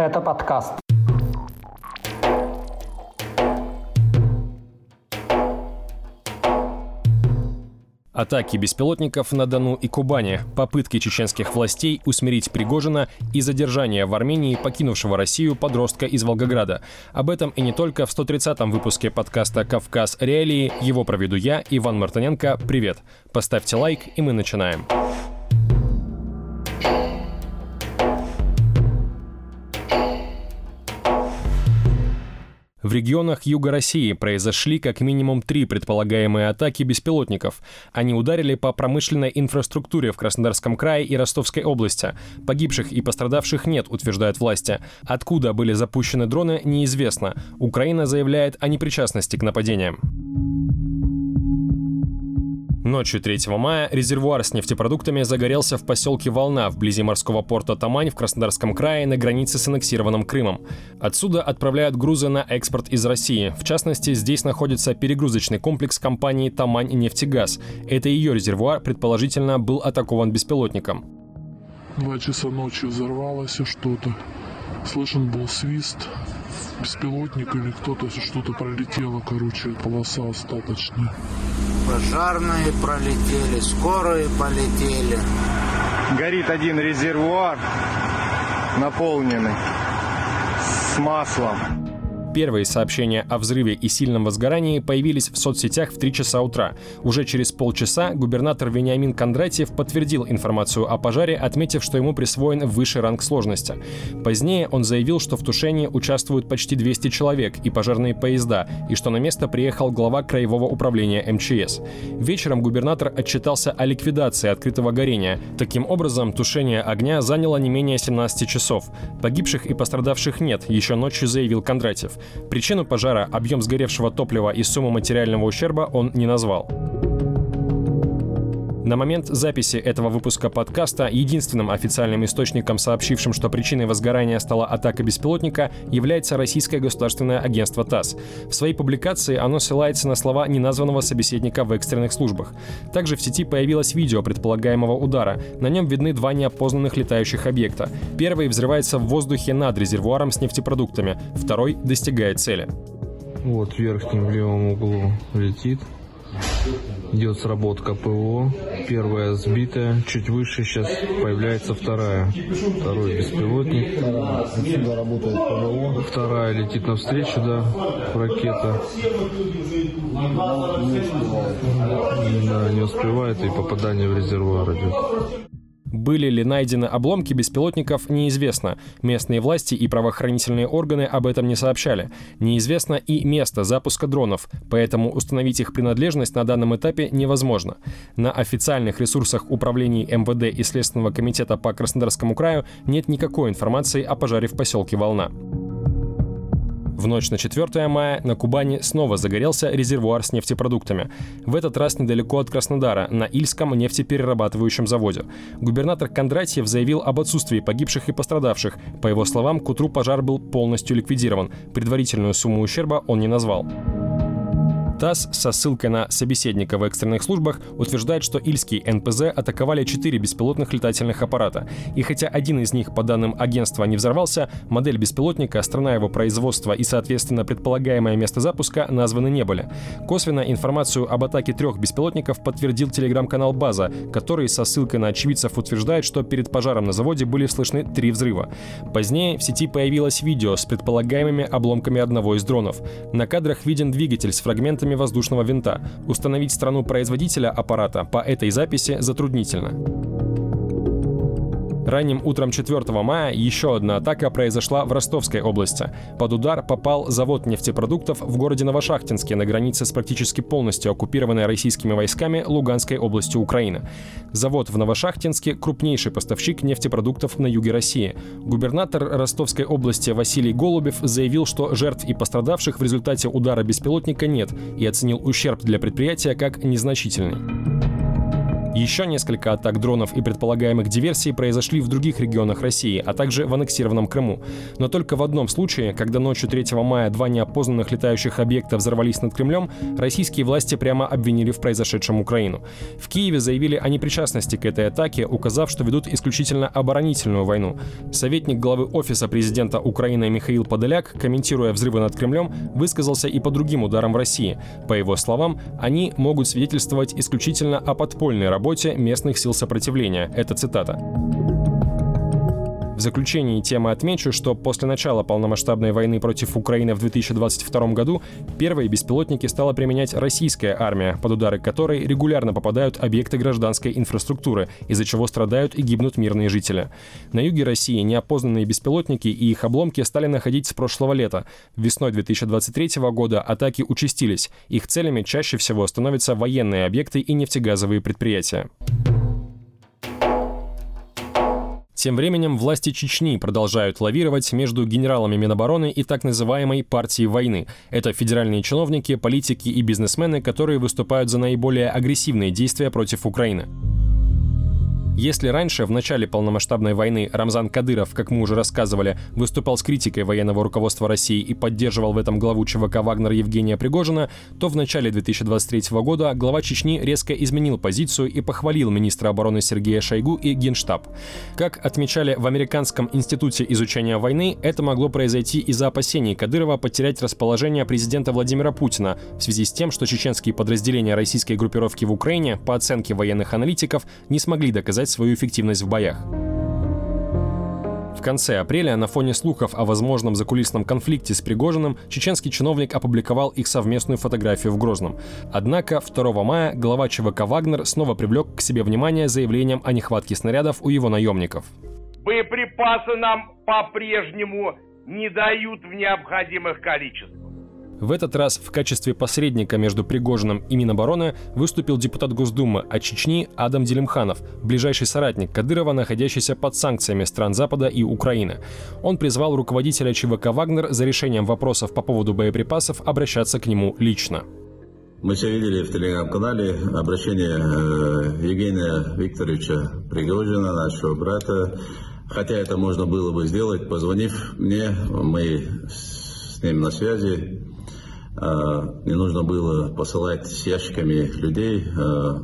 Это подкаст. Атаки беспилотников на Дону и Кубани, попытки чеченских властей усмирить Пригожина и задержание в Армении покинувшего Россию подростка из Волгограда. Об этом и не только в 130-м выпуске подкаста «Кавказ. Реалии». Его проведу я, Иван Мартыненко. Привет. Поставьте лайк, и мы начинаем. В регионах Юга России произошли как минимум три предполагаемые атаки беспилотников. Они ударили по промышленной инфраструктуре в Краснодарском крае и Ростовской области. Погибших и пострадавших нет, утверждают власти. Откуда были запущены дроны, неизвестно. Украина заявляет о непричастности к нападениям. Ночью 3 мая резервуар с нефтепродуктами загорелся в поселке Волна вблизи морского порта Тамань в Краснодарском крае на границе с аннексированным Крымом. Отсюда отправляют грузы на экспорт из России. В частности, здесь находится перегрузочный комплекс компании «Тамань нефтегаз». Это ее резервуар, предположительно, был атакован беспилотником. Два часа ночи взорвалось что-то. Слышен был свист, беспилотник или кто-то что-то пролетело, короче, полоса остаточная. Пожарные пролетели, скорые полетели. Горит один резервуар, наполненный с маслом. Первые сообщения о взрыве и сильном возгорании появились в соцсетях в 3 часа утра. Уже через полчаса губернатор Вениамин Кондратьев подтвердил информацию о пожаре, отметив, что ему присвоен высший ранг сложности. Позднее он заявил, что в тушении участвуют почти 200 человек и пожарные поезда, и что на место приехал глава Краевого управления МЧС. Вечером губернатор отчитался о ликвидации открытого горения. Таким образом, тушение огня заняло не менее 17 часов. Погибших и пострадавших нет, еще ночью заявил Кондратьев. Причину пожара, объем сгоревшего топлива и сумму материального ущерба он не назвал. На момент записи этого выпуска подкаста единственным официальным источником, сообщившим, что причиной возгорания стала атака беспилотника, является российское государственное агентство ТАСС. В своей публикации оно ссылается на слова неназванного собеседника в экстренных службах. Также в сети появилось видео предполагаемого удара. На нем видны два неопознанных летающих объекта. Первый взрывается в воздухе над резервуаром с нефтепродуктами, второй достигает цели. Вот в верхнем левом углу летит идет сработка ПВО. Первая сбитая, чуть выше сейчас появляется вторая. Второй беспилотник. Отсюда работает ПВО. Вторая летит навстречу, да, ракета. Да, не успевает и попадание в резервуар идет. Были ли найдены обломки беспилотников, неизвестно. Местные власти и правоохранительные органы об этом не сообщали. Неизвестно и место запуска дронов, поэтому установить их принадлежность на данном этапе невозможно. На официальных ресурсах управлений МВД и Следственного комитета по Краснодарскому краю нет никакой информации о пожаре в поселке Волна. В ночь на 4 мая на Кубани снова загорелся резервуар с нефтепродуктами. В этот раз недалеко от Краснодара, на Ильском нефтеперерабатывающем заводе. Губернатор Кондратьев заявил об отсутствии погибших и пострадавших. По его словам, к утру пожар был полностью ликвидирован. Предварительную сумму ущерба он не назвал. ТАСС со ссылкой на собеседника в экстренных службах утверждает, что Ильский НПЗ атаковали четыре беспилотных летательных аппарата. И хотя один из них, по данным агентства, не взорвался, модель беспилотника, страна его производства и, соответственно, предполагаемое место запуска названы не были. Косвенно информацию об атаке трех беспилотников подтвердил телеграм-канал «База», который со ссылкой на очевидцев утверждает, что перед пожаром на заводе были слышны три взрыва. Позднее в сети появилось видео с предполагаемыми обломками одного из дронов. На кадрах виден двигатель с фрагментами параметрами воздушного винта. Установить страну производителя аппарата по этой записи затруднительно. Ранним утром 4 мая еще одна атака произошла в Ростовской области. Под удар попал завод нефтепродуктов в городе Новошахтинске на границе с практически полностью оккупированной российскими войсками Луганской областью Украины. Завод в Новошахтинске – крупнейший поставщик нефтепродуктов на юге России. Губернатор Ростовской области Василий Голубев заявил, что жертв и пострадавших в результате удара беспилотника нет и оценил ущерб для предприятия как незначительный. Еще несколько атак дронов и предполагаемых диверсий произошли в других регионах России, а также в аннексированном Крыму. Но только в одном случае, когда ночью 3 мая два неопознанных летающих объекта взорвались над Кремлем, российские власти прямо обвинили в произошедшем Украину. В Киеве заявили о непричастности к этой атаке, указав, что ведут исключительно оборонительную войну. Советник главы Офиса президента Украины Михаил Подоляк, комментируя взрывы над Кремлем, высказался и по другим ударам в России. По его словам, они могут свидетельствовать исключительно о подпольной работе местных сил сопротивления. Это цитата. В заключении темы отмечу, что после начала полномасштабной войны против Украины в 2022 году первые беспилотники стала применять российская армия, под удары которой регулярно попадают объекты гражданской инфраструктуры, из-за чего страдают и гибнут мирные жители. На юге России неопознанные беспилотники и их обломки стали находить с прошлого лета. Весной 2023 года атаки участились. Их целями чаще всего становятся военные объекты и нефтегазовые предприятия. Тем временем власти Чечни продолжают лавировать между генералами Минобороны и так называемой партией войны. Это федеральные чиновники, политики и бизнесмены, которые выступают за наиболее агрессивные действия против Украины. Если раньше, в начале полномасштабной войны, Рамзан Кадыров, как мы уже рассказывали, выступал с критикой военного руководства России и поддерживал в этом главу ЧВК «Вагнер» Евгения Пригожина, то в начале 2023 года глава Чечни резко изменил позицию и похвалил министра обороны Сергея Шойгу и Генштаб. Как отмечали в Американском институте изучения войны, это могло произойти из-за опасений Кадырова потерять расположение президента Владимира Путина в связи с тем, что чеченские подразделения российской группировки в Украине, по оценке военных аналитиков, не смогли доказать доказать свою эффективность в боях. В конце апреля на фоне слухов о возможном закулисном конфликте с Пригожиным чеченский чиновник опубликовал их совместную фотографию в Грозном. Однако 2 мая глава ЧВК «Вагнер» снова привлек к себе внимание заявлением о нехватке снарядов у его наемников. Боеприпасы нам по-прежнему не дают в необходимых количествах. В этот раз в качестве посредника между Пригожиным и Минобороны выступил депутат Госдумы от Чечни Адам Делимханов, ближайший соратник Кадырова, находящийся под санкциями стран Запада и Украины. Он призвал руководителя ЧВК «Вагнер» за решением вопросов по поводу боеприпасов обращаться к нему лично. Мы все видели в телеграм-канале обращение э, Евгения Викторовича Пригожина, нашего брата. Хотя это можно было бы сделать, позвонив мне, мы с ним на связи, не нужно было посылать с ящиками людей а,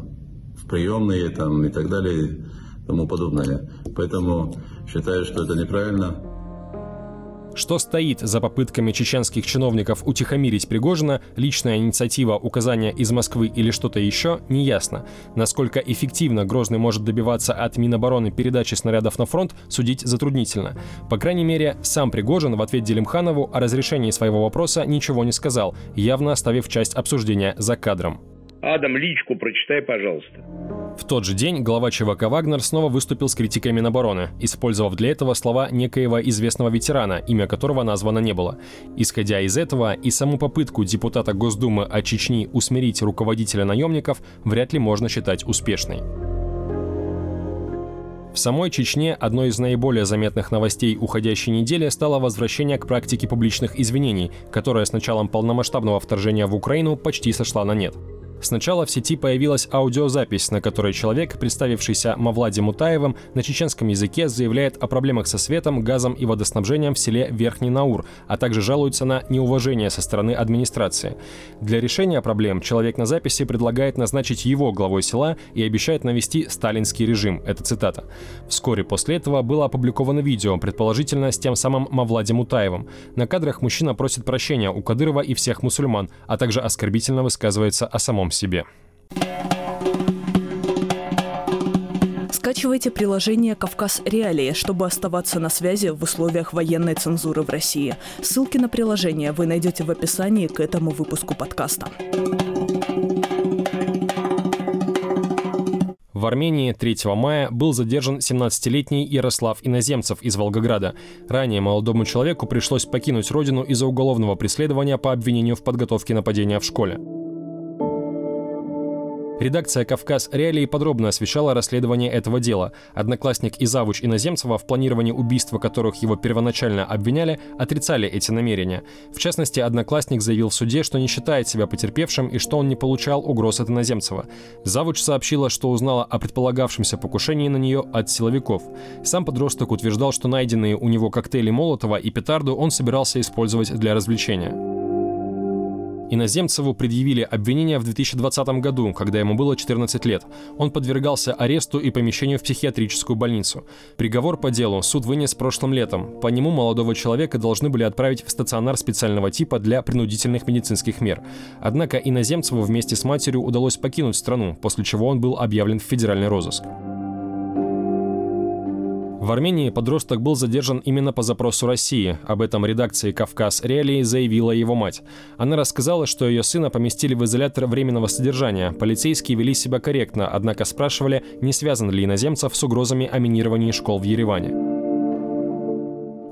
в приемные там, и так далее и тому подобное. Поэтому считаю, что это неправильно. Что стоит за попытками чеченских чиновников утихомирить Пригожина, личная инициатива, указания из Москвы или что-то еще, неясно. Насколько эффективно Грозный может добиваться от Минобороны передачи снарядов на фронт, судить затруднительно. По крайней мере, сам Пригожин в ответ Делимханову о разрешении своего вопроса ничего не сказал, явно оставив часть обсуждения за кадром. Адам, личку прочитай, пожалуйста. В тот же день глава ЧВК «Вагнер» снова выступил с критикой Минобороны, использовав для этого слова некоего известного ветерана, имя которого названо не было. Исходя из этого, и саму попытку депутата Госдумы от Чечни усмирить руководителя наемников вряд ли можно считать успешной. В самой Чечне одной из наиболее заметных новостей уходящей недели стало возвращение к практике публичных извинений, которая с началом полномасштабного вторжения в Украину почти сошла на нет. Сначала в сети появилась аудиозапись, на которой человек, представившийся Мавлади Мутаевым, на чеченском языке заявляет о проблемах со светом, газом и водоснабжением в селе Верхний Наур, а также жалуется на неуважение со стороны администрации. Для решения проблем человек на записи предлагает назначить его главой села и обещает навести сталинский режим. Это цитата. Вскоре после этого было опубликовано видео, предположительно с тем самым Мавлади Мутаевым. На кадрах мужчина просит прощения у Кадырова и всех мусульман, а также оскорбительно высказывается о самом себе. Скачивайте приложение «Кавказ Реалии», чтобы оставаться на связи в условиях военной цензуры в России. Ссылки на приложение вы найдете в описании к этому выпуску подкаста. В Армении 3 мая был задержан 17-летний Ярослав Иноземцев из Волгограда. Ранее молодому человеку пришлось покинуть родину из-за уголовного преследования по обвинению в подготовке нападения в школе. Редакция «Кавказ Реалии» подробно освещала расследование этого дела. Одноклассник и завуч Иноземцева, в планировании убийства которых его первоначально обвиняли, отрицали эти намерения. В частности, Одноклассник заявил в суде, что не считает себя потерпевшим и что он не получал угроз от Иноземцева. Завуч сообщила, что узнала о предполагавшемся покушении на нее от силовиков. Сам подросток утверждал, что найденные у него коктейли Молотова и петарду он собирался использовать для развлечения. Иноземцеву предъявили обвинение в 2020 году, когда ему было 14 лет. Он подвергался аресту и помещению в психиатрическую больницу. Приговор по делу суд вынес прошлым летом. По нему молодого человека должны были отправить в стационар специального типа для принудительных медицинских мер. Однако Иноземцеву вместе с матерью удалось покинуть страну, после чего он был объявлен в федеральный розыск. В Армении подросток был задержан именно по запросу России. Об этом редакции «Кавказ Реалии» заявила его мать. Она рассказала, что ее сына поместили в изолятор временного содержания. Полицейские вели себя корректно, однако спрашивали, не связан ли иноземцев с угрозами о минировании школ в Ереване.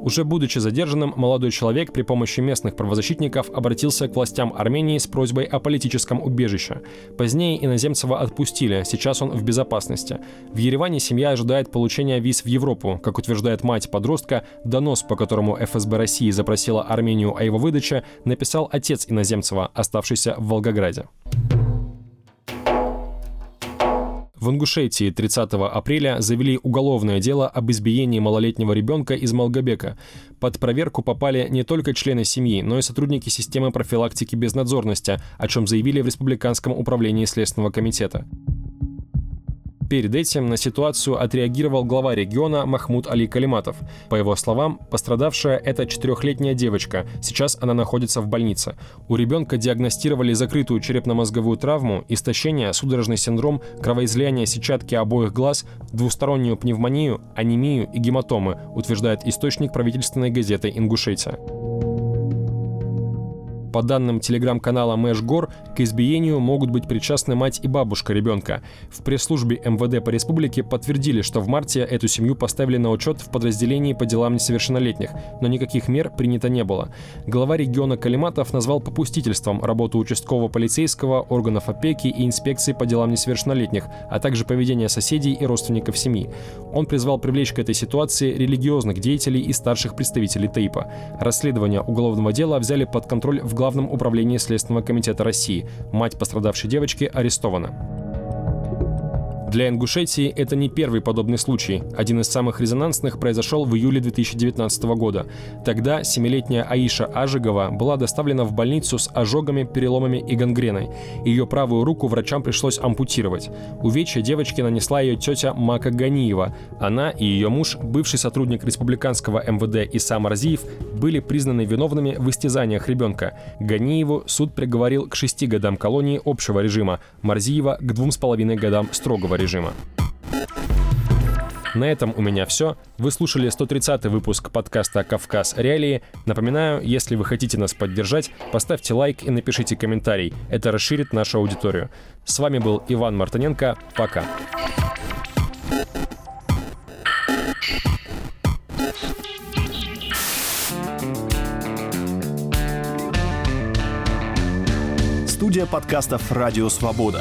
Уже будучи задержанным, молодой человек при помощи местных правозащитников обратился к властям Армении с просьбой о политическом убежище. Позднее иноземцева отпустили, сейчас он в безопасности. В Ереване семья ожидает получения виз в Европу. Как утверждает мать подростка, донос, по которому ФСБ России запросила Армению о его выдаче, написал отец иноземцева, оставшийся в Волгограде. В Ингушетии 30 апреля завели уголовное дело об избиении малолетнего ребенка из Малгобека. Под проверку попали не только члены семьи, но и сотрудники системы профилактики безнадзорности, о чем заявили в Республиканском управлении Следственного комитета. Перед этим на ситуацию отреагировал глава региона Махмуд Али Калиматов. По его словам, пострадавшая – это четырехлетняя девочка. Сейчас она находится в больнице. У ребенка диагностировали закрытую черепно-мозговую травму, истощение, судорожный синдром, кровоизлияние сетчатки обоих глаз, двустороннюю пневмонию, анемию и гематомы, утверждает источник правительственной газеты «Ингушетия». По данным телеграм-канала Мэшгор, к избиению могут быть причастны мать и бабушка ребенка. В пресс-службе МВД по республике подтвердили, что в марте эту семью поставили на учет в подразделении по делам несовершеннолетних, но никаких мер принято не было. Глава региона Калиматов назвал попустительством работу участкового полицейского, органов опеки и инспекции по делам несовершеннолетних, а также поведение соседей и родственников семьи. Он призвал привлечь к этой ситуации религиозных деятелей и старших представителей ТАИПа. Расследование уголовного дела взяли под контроль в Главном управлении Следственного комитета России. Мать пострадавшей девочки арестована. Для Ингушетии это не первый подобный случай. Один из самых резонансных произошел в июле 2019 года. Тогда семилетняя Аиша Ажигова была доставлена в больницу с ожогами, переломами и гангреной. Ее правую руку врачам пришлось ампутировать. Увечья девочке нанесла ее тетя Мака Ганиева. Она и ее муж, бывший сотрудник республиканского МВД Исам Арзиев, были признаны виновными в истязаниях ребенка. Ганиеву суд приговорил к шести годам колонии общего режима, Марзиева к двум с половиной годам строгого режима режима. На этом у меня все. Вы слушали 130 выпуск подкаста «Кавказ Реалии». Напоминаю, если вы хотите нас поддержать, поставьте лайк и напишите комментарий. Это расширит нашу аудиторию. С вами был Иван Мартыненко. Пока. Студия подкастов «Радио Свобода».